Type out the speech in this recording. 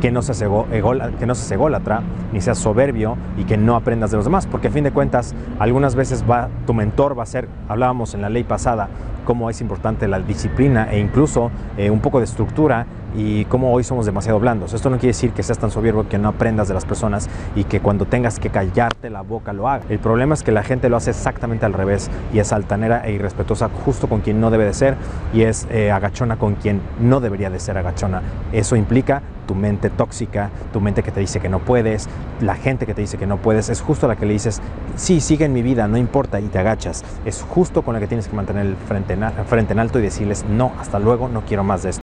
que no seas, ego, ególa- que no ni seas soberbio y que no aprendas de los demás, porque a fin de cuentas algunas veces tu mentor va a ser, hablábamos en la ley pasada, cómo es importante la disciplina e incluso eh, un poco de estructura y cómo hoy somos demasiado blandos. Esto no quiere decir que seas tan soberbio que no aprendas de las personas y que cuando tengas que callarte la boca lo hagas. El problema es que la gente lo hace exactamente al revés y es altanera e irrespetuosa justo con quien no debe de ser y es eh, agachona con quien no debería de ser agachona. Eso implica tu mente tóxica, tu mente que te dice que no puedes, la gente que te dice que no puedes, es justo la que le dices, sí, sigue en mi vida, no importa, y te agachas. Es justo con la que tienes que mantener el frente en, frente en alto y decirles, no, hasta luego, no quiero más de esto.